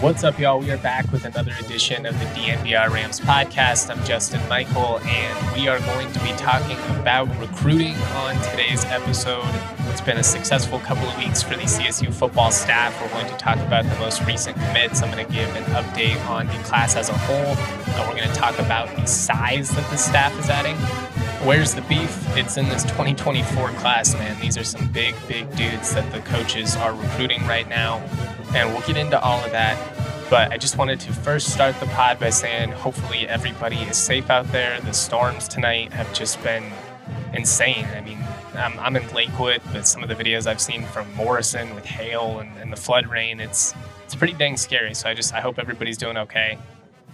What's up, y'all? We are back with another edition of the DNVR Rams podcast. I'm Justin Michael, and we are going to be talking about recruiting on today's episode. It's been a successful couple of weeks for the CSU football staff. We're going to talk about the most recent commits. I'm going to give an update on the class as a whole. And we're going to talk about the size that the staff is adding. Where's the beef? It's in this 2024 class, man. These are some big, big dudes that the coaches are recruiting right now and we'll get into all of that. But I just wanted to first start the pod by saying hopefully everybody is safe out there. The storms tonight have just been insane. I mean, I'm, I'm in Lakewood, but some of the videos I've seen from Morrison with hail and, and the flood rain, it's it's pretty dang scary. So I just I hope everybody's doing okay.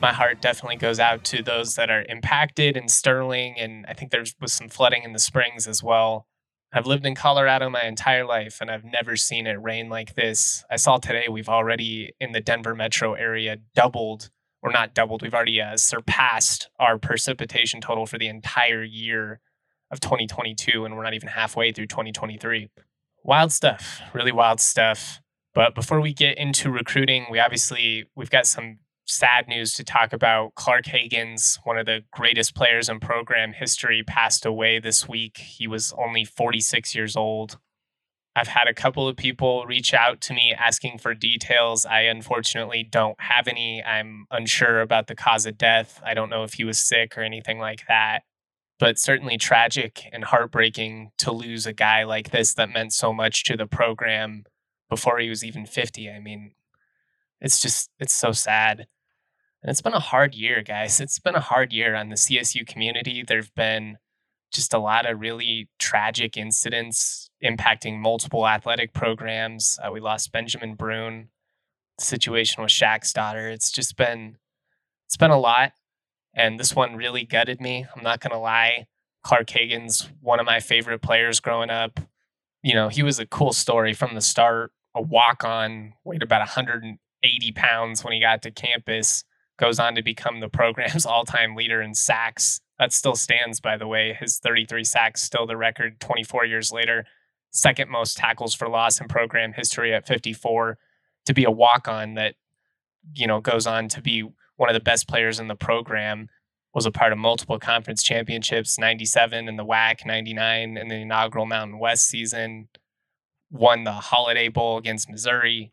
My heart definitely goes out to those that are impacted in Sterling, and I think there was some flooding in the Springs as well. I've lived in Colorado my entire life and I've never seen it rain like this. I saw today we've already in the Denver metro area doubled, or not doubled, we've already uh, surpassed our precipitation total for the entire year of 2022, and we're not even halfway through 2023. Wild stuff, really wild stuff. But before we get into recruiting, we obviously we've got some sad news to talk about. Clark Haggans, one of the greatest players in program history, passed away this week. He was only 46 years old. I've had a couple of people reach out to me asking for details. I unfortunately don't have any. I'm unsure about the cause of death. I don't know if he was sick or anything like that. But certainly tragic and heartbreaking to lose a guy like this that meant so much to the program before he was even 50. I mean, it's just, it's so sad. And it's been a hard year, guys. It's been a hard year on the CSU community. There've been just a lot of really tragic incidents impacting multiple athletic programs. Uh, we lost Benjamin Brune. The situation with Shaq's daughter. It's just been it's been a lot. And this one really gutted me. I'm not gonna lie. Clark Haggans one of my favorite players growing up. You know, he was a cool story from the start. A walk on, weighed about 180 pounds when he got to campus goes on to become the program's all time leader in sacks. That still stands, by the way. His 33 sacks, still the record 24 years later. Second most tackles for loss in program history at 54. To be a walk on that, you know, goes on to be one of the best players in the program, was a part of multiple conference championships 97 in the WAC, 99 in the inaugural Mountain West season, won the Holiday Bowl against Missouri,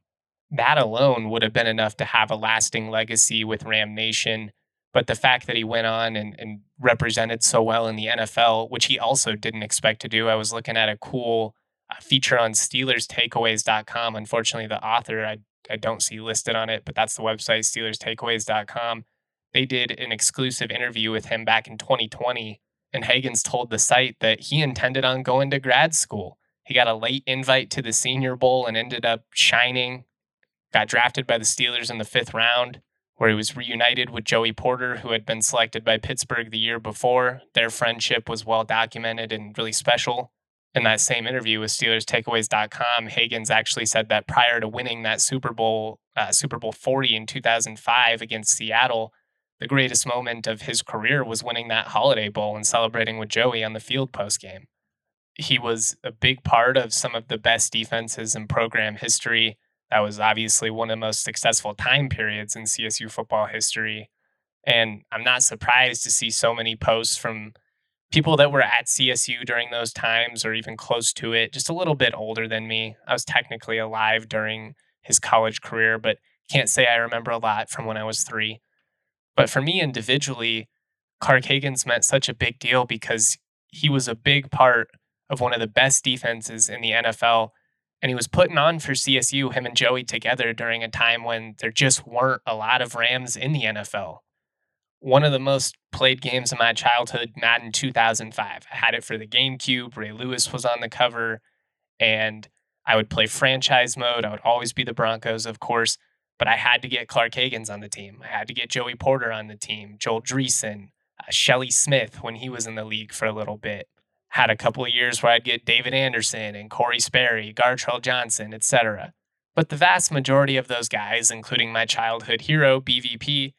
that alone would have been enough to have a lasting legacy with Ram Nation. But the fact that he went on and, and represented so well in the NFL, which he also didn't expect to do, I was looking at a cool uh, feature on SteelersTakeaways.com. Unfortunately, the author I, I don't see listed on it, but that's the website, SteelersTakeaways.com. They did an exclusive interview with him back in 2020, and Haggans told the site that he intended on going to grad school. He got a late invite to the Senior Bowl and ended up shining got drafted by the Steelers in the fifth round, where he was reunited with Joey Porter, who had been selected by Pittsburgh the year before. Their friendship was well documented and really special. In that same interview with SteelersTakeaways.com, Haggans actually said that prior to winning that Super Bowl, uh, Super Bowl 40 in 2005 against Seattle, the greatest moment of his career was winning that Holiday Bowl and celebrating with Joey on the field post game. He was a big part of some of the best defenses in program history that was obviously one of the most successful time periods in CSU football history. And I'm not surprised to see so many posts from people that were at CSU during those times or even close to it, just a little bit older than me. I was technically alive during his college career, but can't say I remember a lot from when I was three. But for me individually, Clark Haggans meant such a big deal because he was a big part of one of the best defenses in the NFL and he was putting on for CSU, him and Joey together during a time when there just weren't a lot of Rams in the NFL. One of the most played games of my childhood, Madden 2005. I had it for the GameCube. Ray Lewis was on the cover, and I would play franchise mode. I would always be the Broncos, of course, but I had to get Clark Haggans on the team. I had to get Joey Porter on the team, Joel Dreessen, uh, Shelly Smith when he was in the league for a little bit had a couple of years where I'd get David Anderson and Kory Sperry, Gartrell Johnson, etc. But the vast majority of those guys, including my childhood hero, BVP,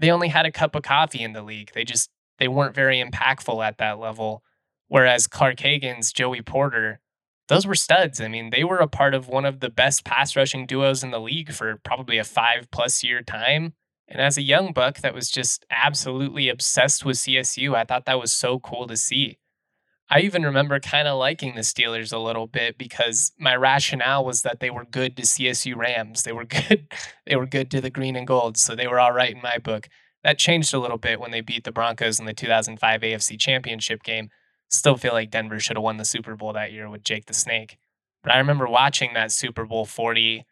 they only had a cup of coffee in the league. They just they weren't very impactful at that level. Whereas Clark Haggans, Joey Porter, those were studs. I mean, they were a part of one of the best pass rushing duos in the league for probably a five plus year time. And as a young buck that was just absolutely obsessed with CSU, I thought that was so cool to see. I even remember kind of liking the Steelers a little bit because my rationale was that they were good to CSU Rams. They were good. they were good to the green and gold, so they were all right in my book. That changed a little bit when they beat the Broncos in the 2005 AFC Championship game. Still feel like Denver should have won the Super Bowl that year with Jake the Snake. But I remember watching that Super Bowl 40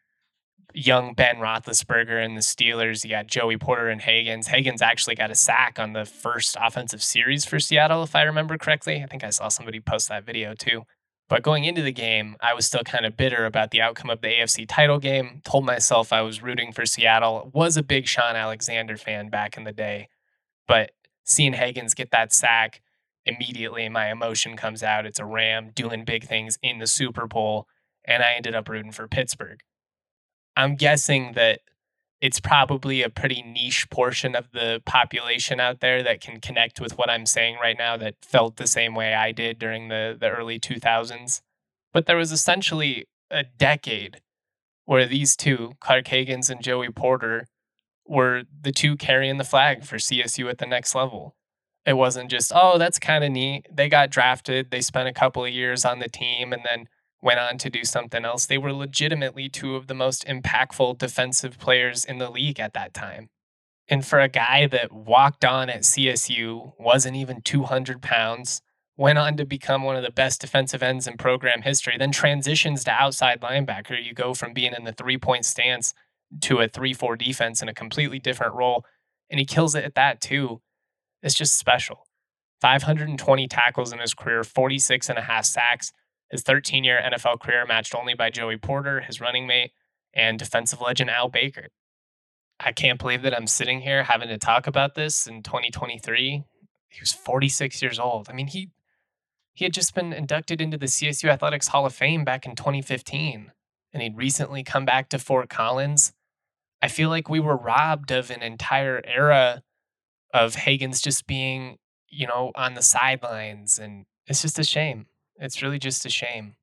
young Ben Roethlisberger and the Steelers. You got Joey Porter and Haggans. Haggans actually got a sack on the first offensive series for Seattle, if I remember correctly. I think I saw somebody post that video too. But going into the game, I was still kind of bitter about the outcome of the AFC title game. Told myself I was rooting for Seattle. Was a big Shaun Alexander fan back in the day. But seeing Haggans get that sack, immediately my emotion comes out. It's a Ram doing big things in the Super Bowl. And I ended up rooting for Pittsburgh. I'm guessing that it's probably a pretty niche portion of the population out there that can connect with what I'm saying right now that felt the same way I did during the, the early 2000s. But there was essentially a decade where these two, Clark Haggans and Joey Porter, were the two carrying the flag for CSU at the next level. It wasn't just, oh, that's kind of neat. They got drafted, they spent a couple of years on the team, and then went on to do something else. They were legitimately two of the most impactful defensive players in the league at that time. And for a guy that walked on at CSU, wasn't even 200 pounds, went on to become one of the best defensive ends in program history, then transitions to outside linebacker. You go from being in the three point stance to a 3 4 defense in a completely different role. And he kills it at that too. It's just special. 520 tackles in his career, 46 and a half sacks, his 13 year NFL career matched only by Joey Porter, his running mate, and defensive legend Al Baker. I can't believe that I'm sitting here having to talk about this in 2023. He was 46 years old. I mean, he he had just been inducted into the CSU Athletics Hall of Fame back in 2015, and he'd recently come back to Fort Collins. I feel like we were robbed of an entire era of Haggans just being, you know, on the sidelines, and it's just a shame. It's really just a shame.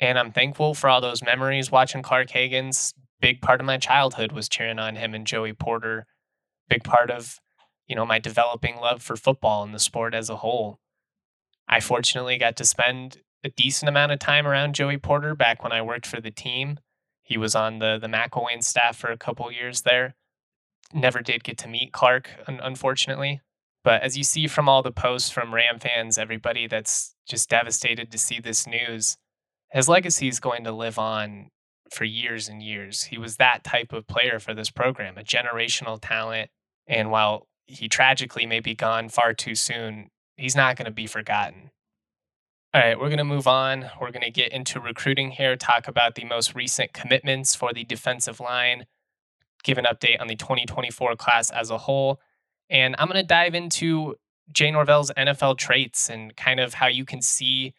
And I'm thankful for all those memories watching Clark Haggans. Big part of my childhood was cheering on him and Joey Porter. Big part of, you know, my developing love for football and the sport as a whole. I fortunately got to spend a decent amount of time around Joey Porter back when I worked for the team. He was on the the McElwain staff for a couple years there. Never did get to meet Clark, unfortunately. But as you see from all the posts from Ram fans, everybody that's just devastated to see this news, his legacy is going to live on for years and years. He was that type of player for this program, a generational talent. And while he tragically may be gone far too soon, he's not going to be forgotten. All right, we're going to move on. We're going to get into recruiting here, talk about the most recent commitments for the defensive line, give an update on the 2024 class as a whole, and I'm going to dive into Jay Norvell's NFL traits and kind of how you can see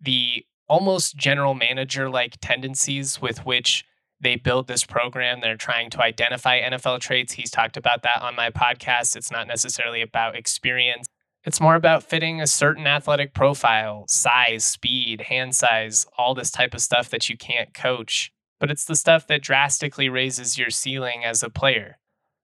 the almost general manager like tendencies with which they build this program. They're trying to identify NFL traits. He's talked about that on my podcast. It's not necessarily about experience, it's more about fitting a certain athletic profile, size, speed, hand size, all this type of stuff that you can't coach. But it's the stuff that drastically raises your ceiling as a player.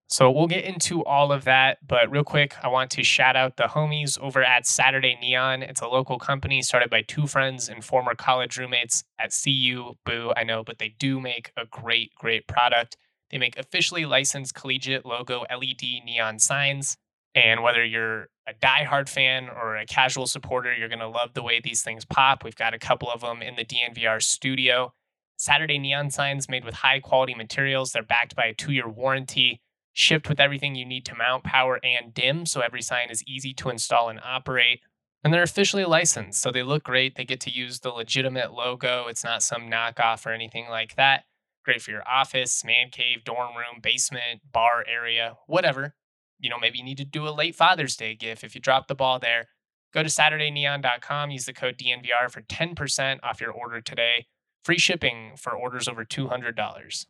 So we'll get into all of that, but real quick, I want to shout out the homies over at Saturday Neon. It's a local company started by two friends and former college roommates at CU. Boo, I know, but they do make a great, great product. They make officially licensed collegiate logo LED neon signs. And whether you're a diehard fan or a casual supporter, you're going to love the way these things pop. We've got a couple of them in the DNVR studio. Saturday neon signs made with high quality materials. They're backed by a two year warranty shipped with everything you need to mount, power, and dim, so every sign is easy to install and operate. And they're officially licensed, so they look great. They get to use the legitimate logo. It's not some knockoff or anything like that. Great for your office, man cave, dorm room, basement, bar area, whatever. You know, maybe you need to do a late Father's Day gift if you drop the ball there. Go to SaturdayNeon.com, use the code DNVR for 10% off your order today. Free shipping for orders over $200.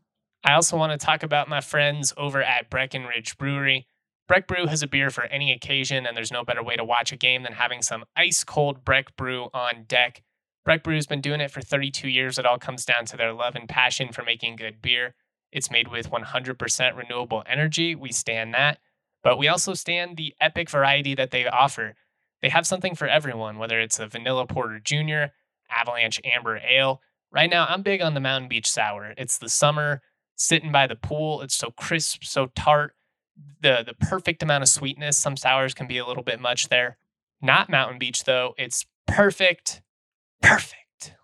I also want to talk about my friends over at Breckenridge Brewery. Breck Brew has a beer for any occasion, and there's no better way to watch a game than having some ice cold Breck Brew on deck. Breck Brew's been doing it for 32 years. It all comes down to their love and passion for making good beer. It's made with 100% renewable energy. We stand that. But we also stand the epic variety that they offer. They have something for everyone, whether it's a vanilla porter junior, avalanche amber ale. Right now, I'm big on the Mountain Beach Sour. It's the summer, sitting by the pool. It's so crisp, so tart, the the perfect amount of sweetness. Some sours can be a little bit much there. Not Mountain Beach though. It's perfect, perfect.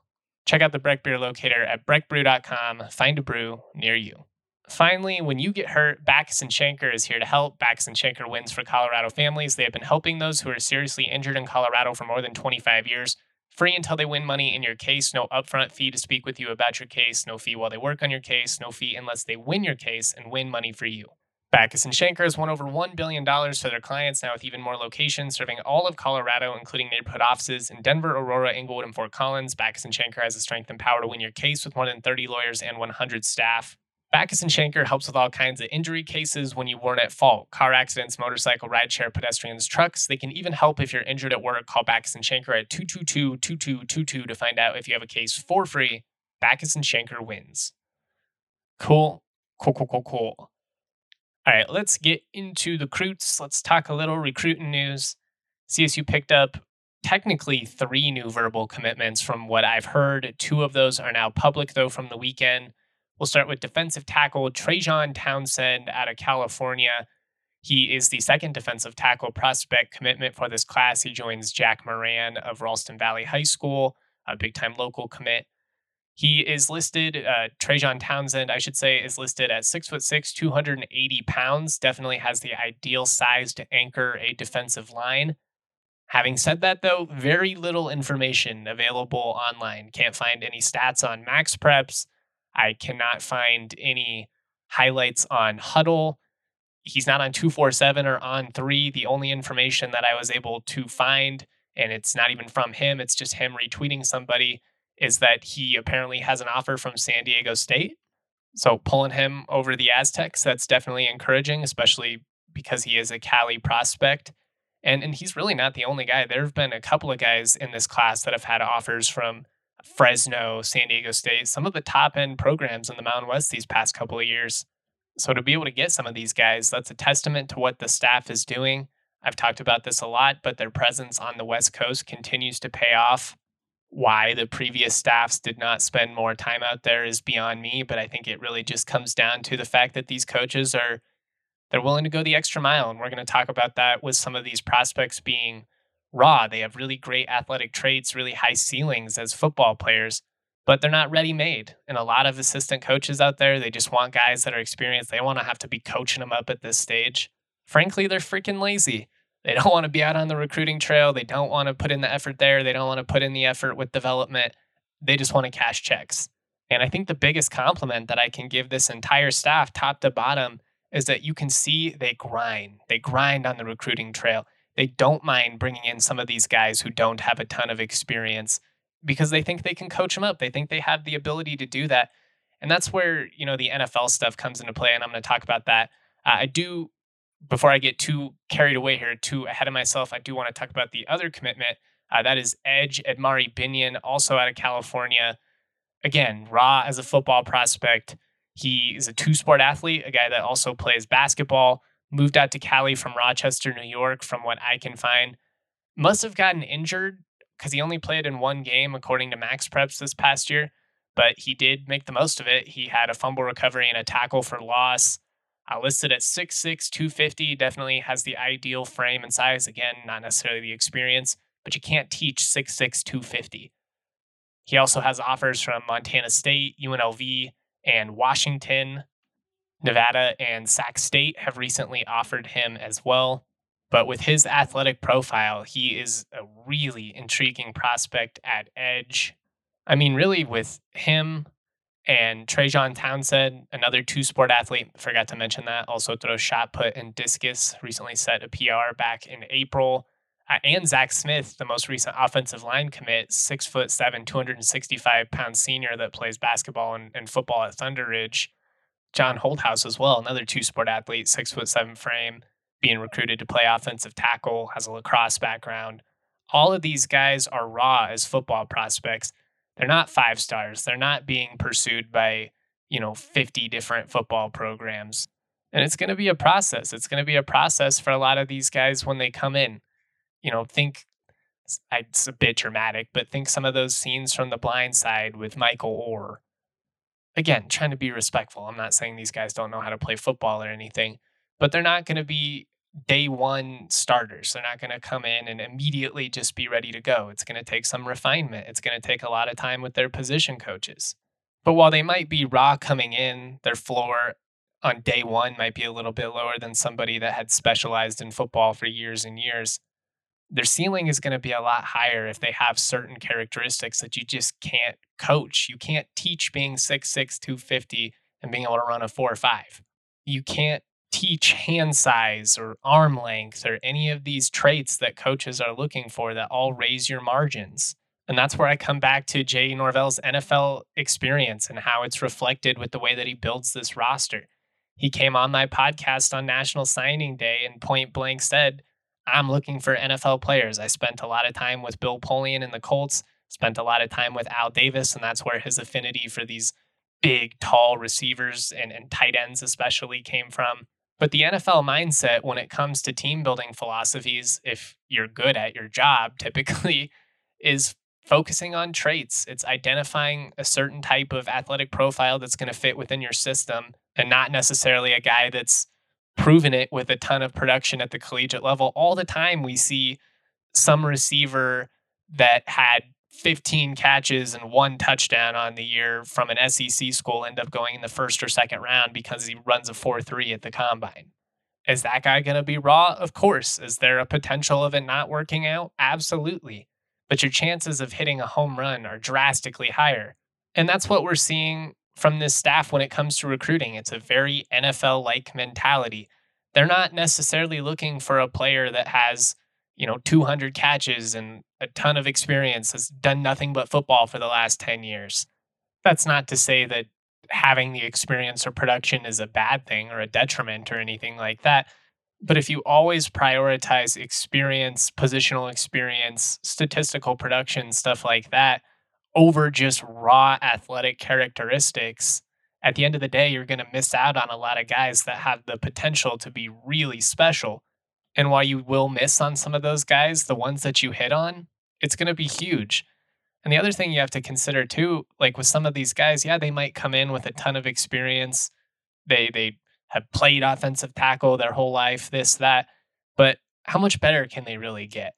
Check out the Breck Beer Locator at breckbrew.com. Find a brew near you. Finally, when you get hurt, Bachus and Schanker is here to help. Bachus and Schanker wins for Colorado families. They have been helping those who are seriously injured in Colorado for more than 25 years. Free until they win money in your case. No upfront fee to speak with you about your case. No fee while they work on your case. No fee unless they win your case and win money for you. Bachus and Schanker has won over $1 billion for their clients now with even more locations serving all of Colorado, including neighborhood offices in Denver, Aurora, Englewood, and Fort Collins. Bachus and Schanker has the strength and power to win your case with more than 30 lawyers and 100 staff. Bachus and Schanker helps with all kinds of injury cases when you weren't at fault car accidents, motorcycle, rideshare, pedestrians, trucks. They can even help if you're injured at work. Call Bachus and Schanker at 222 2222 to find out if you have a case for free. Bachus and Schanker wins. Cool, cool, cool, cool, cool. All right, let's get into the recruits. Let's talk a little recruiting news. CSU picked up technically three new verbal commitments from what I've heard. Two of those are now public, though, from the weekend. We'll start with defensive tackle Trajon Townsend out of California. He is the second defensive tackle prospect commitment for this class. He joins Jack Moran of Ralston Valley High School, a big time local commit. He is listed, uh, Trajon Townsend, I should say, is listed at six foot six, 280 pounds. Definitely has the ideal size to anchor a defensive line. Having said that, though, very little information available online. Can't find any stats on max preps. I cannot find any highlights on Hudl. He's not on 247 or On3. The only information that I was able to find, and it's not even from him, it's just him retweeting somebody, is that he apparently has an offer from San Diego State. So pulling him over the Aztecs, that's definitely encouraging, especially because he is a Cali prospect. And and he's really not the only guy. There have been a couple of guys in this class that have had offers from Fresno, San Diego State, some of the top end programs in the Mountain West these past couple of years. So to be able to get some of these guys, that's a testament to what the staff is doing. I've talked about this a lot, but their presence on the West Coast continues to pay off why the previous staffs did not spend more time out there is beyond me but i think it really just comes down to the fact that these coaches are they're willing to go the extra mile and we're going to talk about that with some of these prospects being raw they have really great athletic traits really high ceilings as football players but they're not ready made and a lot of assistant coaches out there they just want guys that are experienced they want to have to be coaching them up at this stage frankly they're freaking lazy they don't want to be out on the recruiting trail. They don't want to put in the effort there. They don't want to put in the effort with development. They just want to cash checks. And I think the biggest compliment that I can give this entire staff, top to bottom, is that you can see they grind. They grind on the recruiting trail. They don't mind bringing in some of these guys who don't have a ton of experience because they think they can coach them up. They think they have the ability to do that. And that's where, you know, the NFL stuff comes into play. And I'm going to talk about that. Uh, I do before I get too carried away here, too ahead of myself, I do want to talk about the other commitment. Uh, that is Edge Admari Binion, also out of California. Again, raw as a football prospect. He is a two sport athlete, a guy that also plays basketball. Moved out to Cali from Rochester, New York, from what I can find. Must have gotten injured because he only played in one game, according to Max Preps this past year. But he did make the most of it. He had a fumble recovery and a tackle for loss. Uh, listed at 6'6, 250, definitely has the ideal frame and size. Again, not necessarily the experience, but you can't teach 6'6, 250. He also has offers from Montana State, UNLV, and Washington. Nevada and Sac State have recently offered him as well. But with his athletic profile, he is a really intriguing prospect at edge. I mean, really, with him, and Trajon Townsend, another two sport athlete, forgot to mention that, also throws shot put and discus, recently set a PR back in April. Uh, and Zach Smith, the most recent offensive line commit, six foot seven, 265 pound senior that plays basketball and, and football at Thunder Ridge. John Holdhouse as well, another two sport athlete, six foot seven frame, being recruited to play offensive tackle, has a lacrosse background. all of these guys are raw as football prospects. They're not five stars. They're not being pursued by, you know, 50 different football programs. And it's going to be a process. It's going to be a process for a lot of these guys when they come in. You know, think it's a bit dramatic, but think some of those scenes from The Blind Side with Michael Oher. Again, trying to be respectful. I'm not saying these guys don't know how to play football or anything, but they're not going to be day one starters. They're not going to come in and immediately just be ready to go. It's going to take some refinement. It's going to take a lot of time with their position coaches. But while they might be raw coming in, their floor on day one might be a little bit lower than somebody that had specialized in football for years and years. Their ceiling is going to be a lot higher if they have certain characteristics that you just can't coach. You can't teach being 6'6, 250 and being able to run a 4 or 5. You can't teach hand size or arm length or any of these traits that coaches are looking for that all raise your margins. And that's where I come back to Jay Norvell's NFL experience and how it's reflected with the way that he builds this roster. He came on my podcast on National Signing Day and point blank said, I'm looking for NFL players. I spent a lot of time with Bill Polian and the Colts, spent a lot of time with Al Davis, and that's where his affinity for these big, tall receivers and, and tight ends, especially, came from. But the NFL mindset when it comes to team building philosophies, if you're good at your job, typically is focusing on traits. It's identifying a certain type of athletic profile that's going to fit within your system and not necessarily a guy that's proven it with a ton of production at the collegiate level. All the time we see some receiver that had 15 catches and one touchdown on the year from an SEC school end up going in the first or second round because he runs a 4 3 at the combine. Is that guy going to be raw? Of course. Is there a potential of it not working out? Absolutely. But your chances of hitting a home run are drastically higher. And that's what we're seeing from this staff when it comes to recruiting. It's a very NFL like mentality. They're not necessarily looking for a player that has you know 200 catches and a ton of experience has done nothing but football for the last 10 years that's not to say that having the experience or production is a bad thing or a detriment or anything like that but if you always prioritize experience positional experience statistical production stuff like that over just raw athletic characteristics at the end of the day you're going to miss out on a lot of guys that have the potential to be really special and while you will miss on some of those guys, the ones that you hit on, it's going to be huge. And the other thing you have to consider too, like with some of these guys, yeah, they might come in with a ton of experience. They they have played offensive tackle their whole life, this that, but how much better can they really get?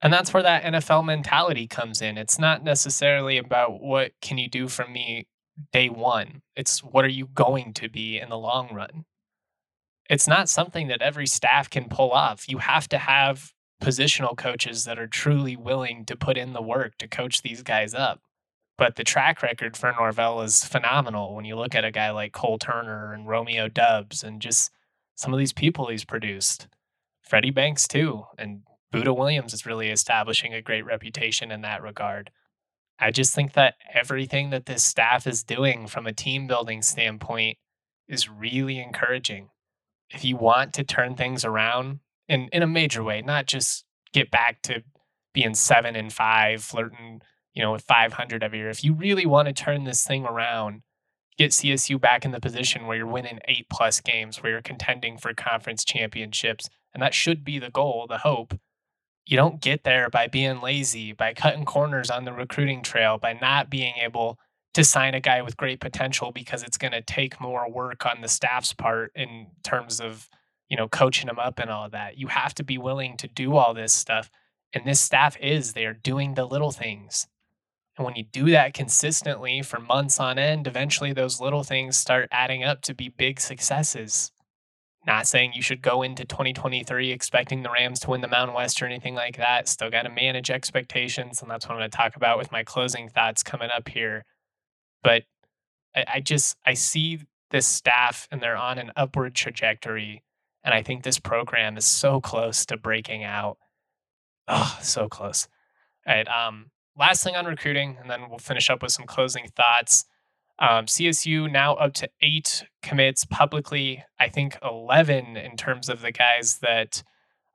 And that's where that NFL mentality comes in. It's not necessarily about what can you do for me day 1. It's what are you going to be in the long run? it's not something that every staff can pull off. You have to have positional coaches that are truly willing to put in the work to coach these guys up. But the track record for Norvell is phenomenal when you look at a guy like Cole Turner and Romeo Doubs and just some of these people he's produced. Freddie Banks, too. And Buddha Williams is really establishing a great reputation in that regard. I just think that everything that this staff is doing from a team building standpoint is really encouraging if you want to turn things around in in a major way, not just get back to being seven and five, flirting, you know, with 500 every year. If you really want to turn this thing around, get CSU back in the position where you're winning eight plus games, where you're contending for conference championships, and that should be the goal, the hope. You don't get there by being lazy, by cutting corners on the recruiting trail, by not being able to sign a guy with great potential because it's going to take more work on the staff's part in terms of you know coaching him up and all that. You have to be willing to do all this stuff and this staff is they are doing the little things. And when you do that consistently for months on end eventually those little things start adding up to be big successes not saying you should go into 2023 expecting the Rams to win the Mountain West or anything like that. Still got to manage expectations. And that's what I'm going to talk about with my closing thoughts coming up here but I, I just I see this staff and they're on an upward trajectory. And I think this program is so close to breaking out. Oh, so close. All right. Um, last thing on recruiting, and then we'll finish up with some closing thoughts. Um, CSU now up to eight commits publicly. I think 11 in terms of the guys that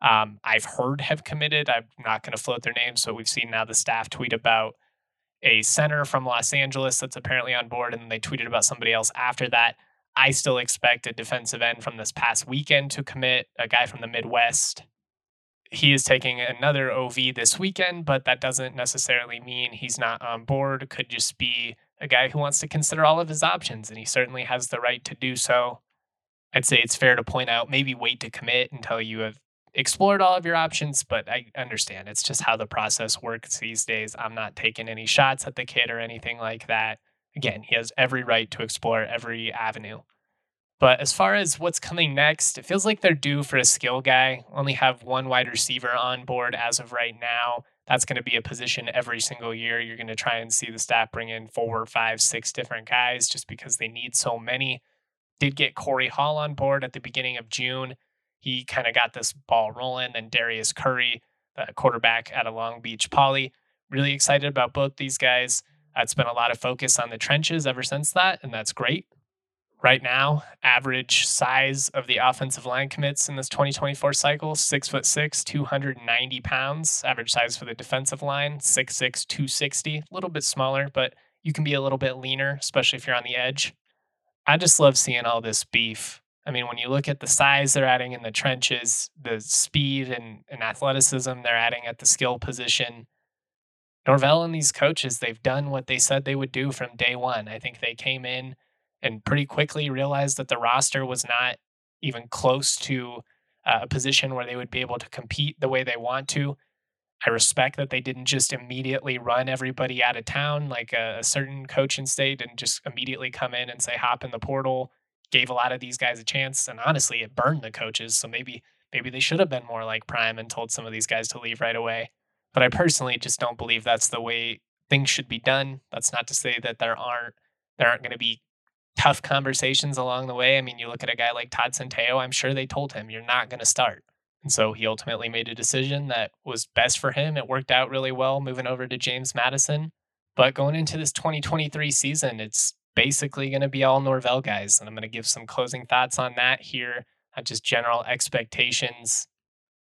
um, I've heard have committed. I'm not going to float their names, but we've seen now the staff tweet about a center from Los Angeles that's apparently on board, and they tweeted about somebody else after that. I still expect a defensive end from this past weekend to commit, a guy from the Midwest. He is taking another OV this weekend, but that doesn't necessarily mean he's not on board. Could just be a guy who wants to consider all of his options, and he certainly has the right to do so. I'd say it's fair to point out maybe wait to commit until you have explored all of your options, but I understand it's just how the process works these days. I'm not taking any shots at the kid or anything like that. Again, he has every right to explore every avenue. But as far as what's coming next, it feels like they're due for a skill guy. Only have one wide receiver on board as of right now. That's going to be a position every single year. You're going to try and see the staff bring in four, five, six different guys just because they need so many. Did get Corey Hall on board at the beginning of June he kind of got this ball rolling. And Darius Curry, the quarterback out of Long Beach Poly, really excited about both these guys. It's been a lot of focus on the trenches ever since that, and that's great. Right now, average size of the offensive line commits in this 2024 cycle, six foot six, 290 pounds. Average size for the defensive line, six six, 260. A little bit smaller, but you can be a little bit leaner, especially if you're on the edge. I just love seeing all this beef I mean, when you look at the size they're adding in the trenches, the speed and, and athleticism they're adding at the skill position, Norvell and these coaches, they've done what they said they would do from day one. I think they came in and pretty quickly realized that the roster was not even close to uh, a position where they would be able to compete the way they want to. I respect that they didn't just immediately run everybody out of town like a, a certain coach in state and just immediately come in and say, hop in the portal gave a lot of these guys a chance, and honestly, it burned the coaches. So maybe maybe they should have been more like Prime and told some of these guys to leave right away. But I personally just don't believe that's the way things should be done. That's not to say that there aren't there aren't going to be tough conversations along the way. I mean, you look at a guy like Todd Centeio, I'm sure they told him you're not going to start. And so he ultimately made a decision that was best for him. It worked out really well moving over to James Madison. But going into this 2023 season, it's basically going to be all Norvell guys. And I'm going to give some closing thoughts on that here, not just general expectations.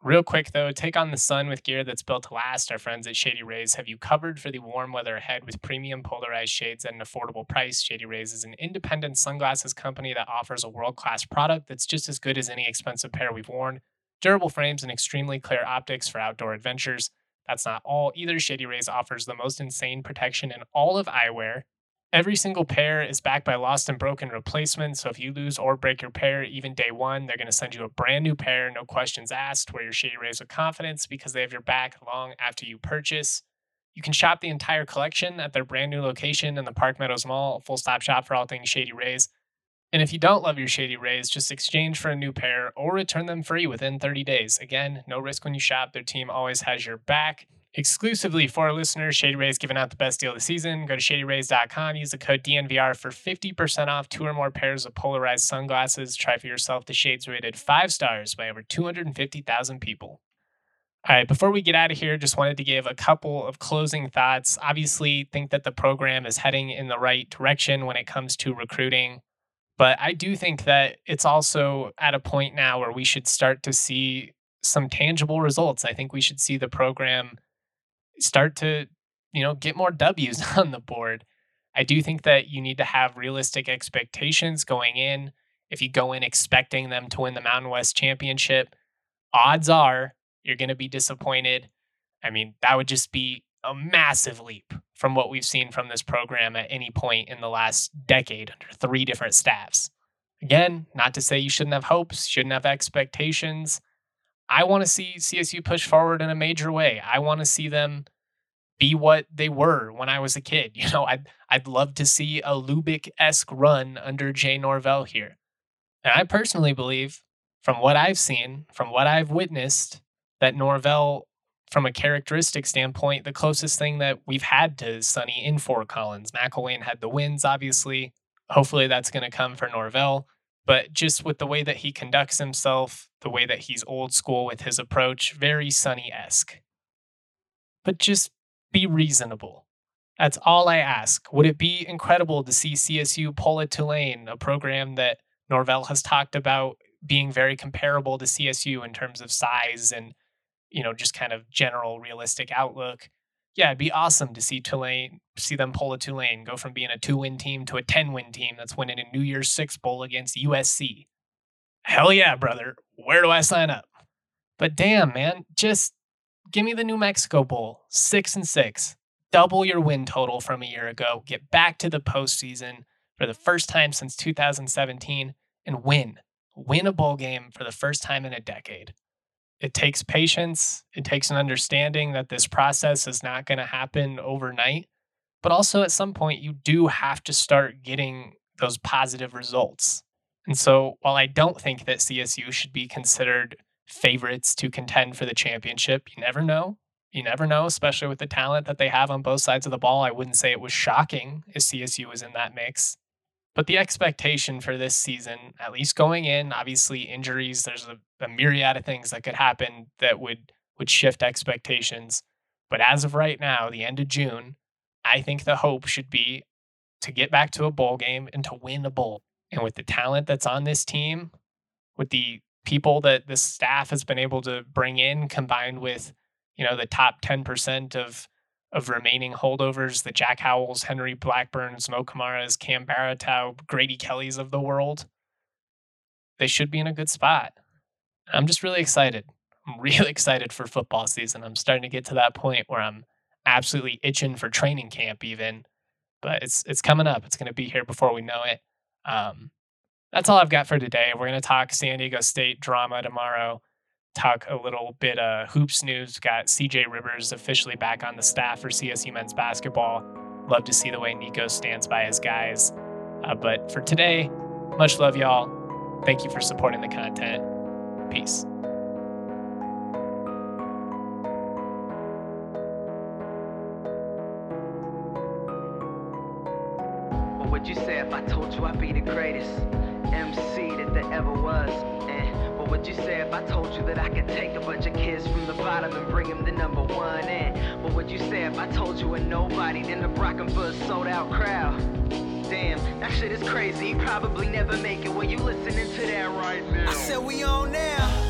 Real quick though, take on the sun with gear that's built to last. Our friends at Shady Rays have you covered for the warm weather ahead with premium polarized shades at an affordable price. Shady Rays is an independent sunglasses company that offers a world class product that's just as good as any expensive pair we've worn. Durable frames and extremely clear optics for outdoor adventures. That's not all either. Shady Rays offers the most insane protection in all of eyewear Every single pair is backed by lost and broken replacements. So if you lose or break your pair, even day one, they're going to send you a brand new pair, no questions asked. Wear your Shady Rays with confidence because they have your back long after you purchase. You can shop the entire collection at their brand new location in the Park Meadows Mall, full stop shop for all things Shady Rays. And if you don't love your Shady Rays, just exchange for a new pair or return them free within 30 days. Again, no risk when you shop. Their team always has your back. Exclusively for our listeners, Shady Rays giving out the best deal of the season. Go to shadyrays.com, use the code DNVR for 50% off two or more pairs of polarized sunglasses. Try for yourself the shades rated five stars by over 250,000 people. All right, before we get out of here, just wanted to give a couple of closing thoughts. Obviously, think that the program is heading in the right direction when it comes to recruiting. But I do think that it's also at a point now where we should start to see some tangible results. I think we should see the program start to, you know, get more W's on the board. I do think that you need to have realistic expectations going in. If you go in expecting them to win the Mountain West Championship, odds are you're going to be disappointed. I mean, that would just be a massive leap from what we've seen from this program at any point in the last decade under three different staffs. Again, not to say you shouldn't have hopes, shouldn't have expectations. I want to see CSU push forward in a major way. I want to see them be what they were when I was a kid. You know, I'd I'd love to see a Lubick esque run under Jay Norvell here. And I personally believe, from what I've seen, from what I've witnessed, that Norvell, from a characteristic standpoint, the closest thing that we've had to Sonny in Fort Collins. McElwain had the wins, obviously. Hopefully that's going to come for Norvell but just with the way that he conducts himself, the way that he's old school with his approach, very Sonny esque. But just be reasonable. That's all I ask. Would it be incredible to see CSU pull a Tulane, a program that Norvell has talked about being very comparable to CSU in terms of size and, you know, just kind of general realistic outlook. Yeah, it'd be awesome to see Tulane, see them pull a Tulane, go from being a two win team to a 10 win team that's winning a New Year's Six Bowl against USC. Hell yeah, brother. Where do I sign up? But damn, man, just give me the New Mexico Bowl, six and six. Double your win total from a year ago. Get back to the postseason for the first time since 2017 and win. Win a bowl game for the first time in a decade. It takes patience. It takes an understanding that this process is not going to happen overnight. But also, at some point, you do have to start getting those positive results. And so, while I don't think that CSU should be considered favorites to contend for the championship. You never know. You never know, especially with the talent that they have on both sides of the ball. I wouldn't say it was shocking if CSU was in that mix. But the expectation for this season, at least going in, obviously injuries, there's a, a myriad of things that could happen that would would shift expectations. But as of right now, the end of June, I think the hope should be to get back to a bowl game and to win a bowl. And with the talent that's on this team, with the people that the staff has been able to bring in combined with you know the top 10% of of remaining holdovers the jack howells henry blackburns mo kamaras cam baratow grady kellys of the world they should be in a good spot. I'm just really excited. I'm really excited for football season. I'm starting to get to that point where i'm absolutely itching for training camp even but it's it's coming up. It's going to be here before we know it. Um, that's all I've got for today. We're going to talk San Diego State drama tomorrow, talk a little bit of hoops news. Got CJ Rivers officially back on the staff for CSU men's basketball. Love to see the way Niko stands by his guys. Uh, but for today, much love, y'all. Thank you for supporting the content. Peace. What would you say if I told you I'd be the greatest? MC that there ever was. And what would you say if I told you that I could take a bunch of kids from the bottom and bring them to number one? And but what would you say if I told you a nobody in the Brockenbus sold out crowd? Damn, that shit is crazy. You probably never make it when you listening to that right now. I said we on now.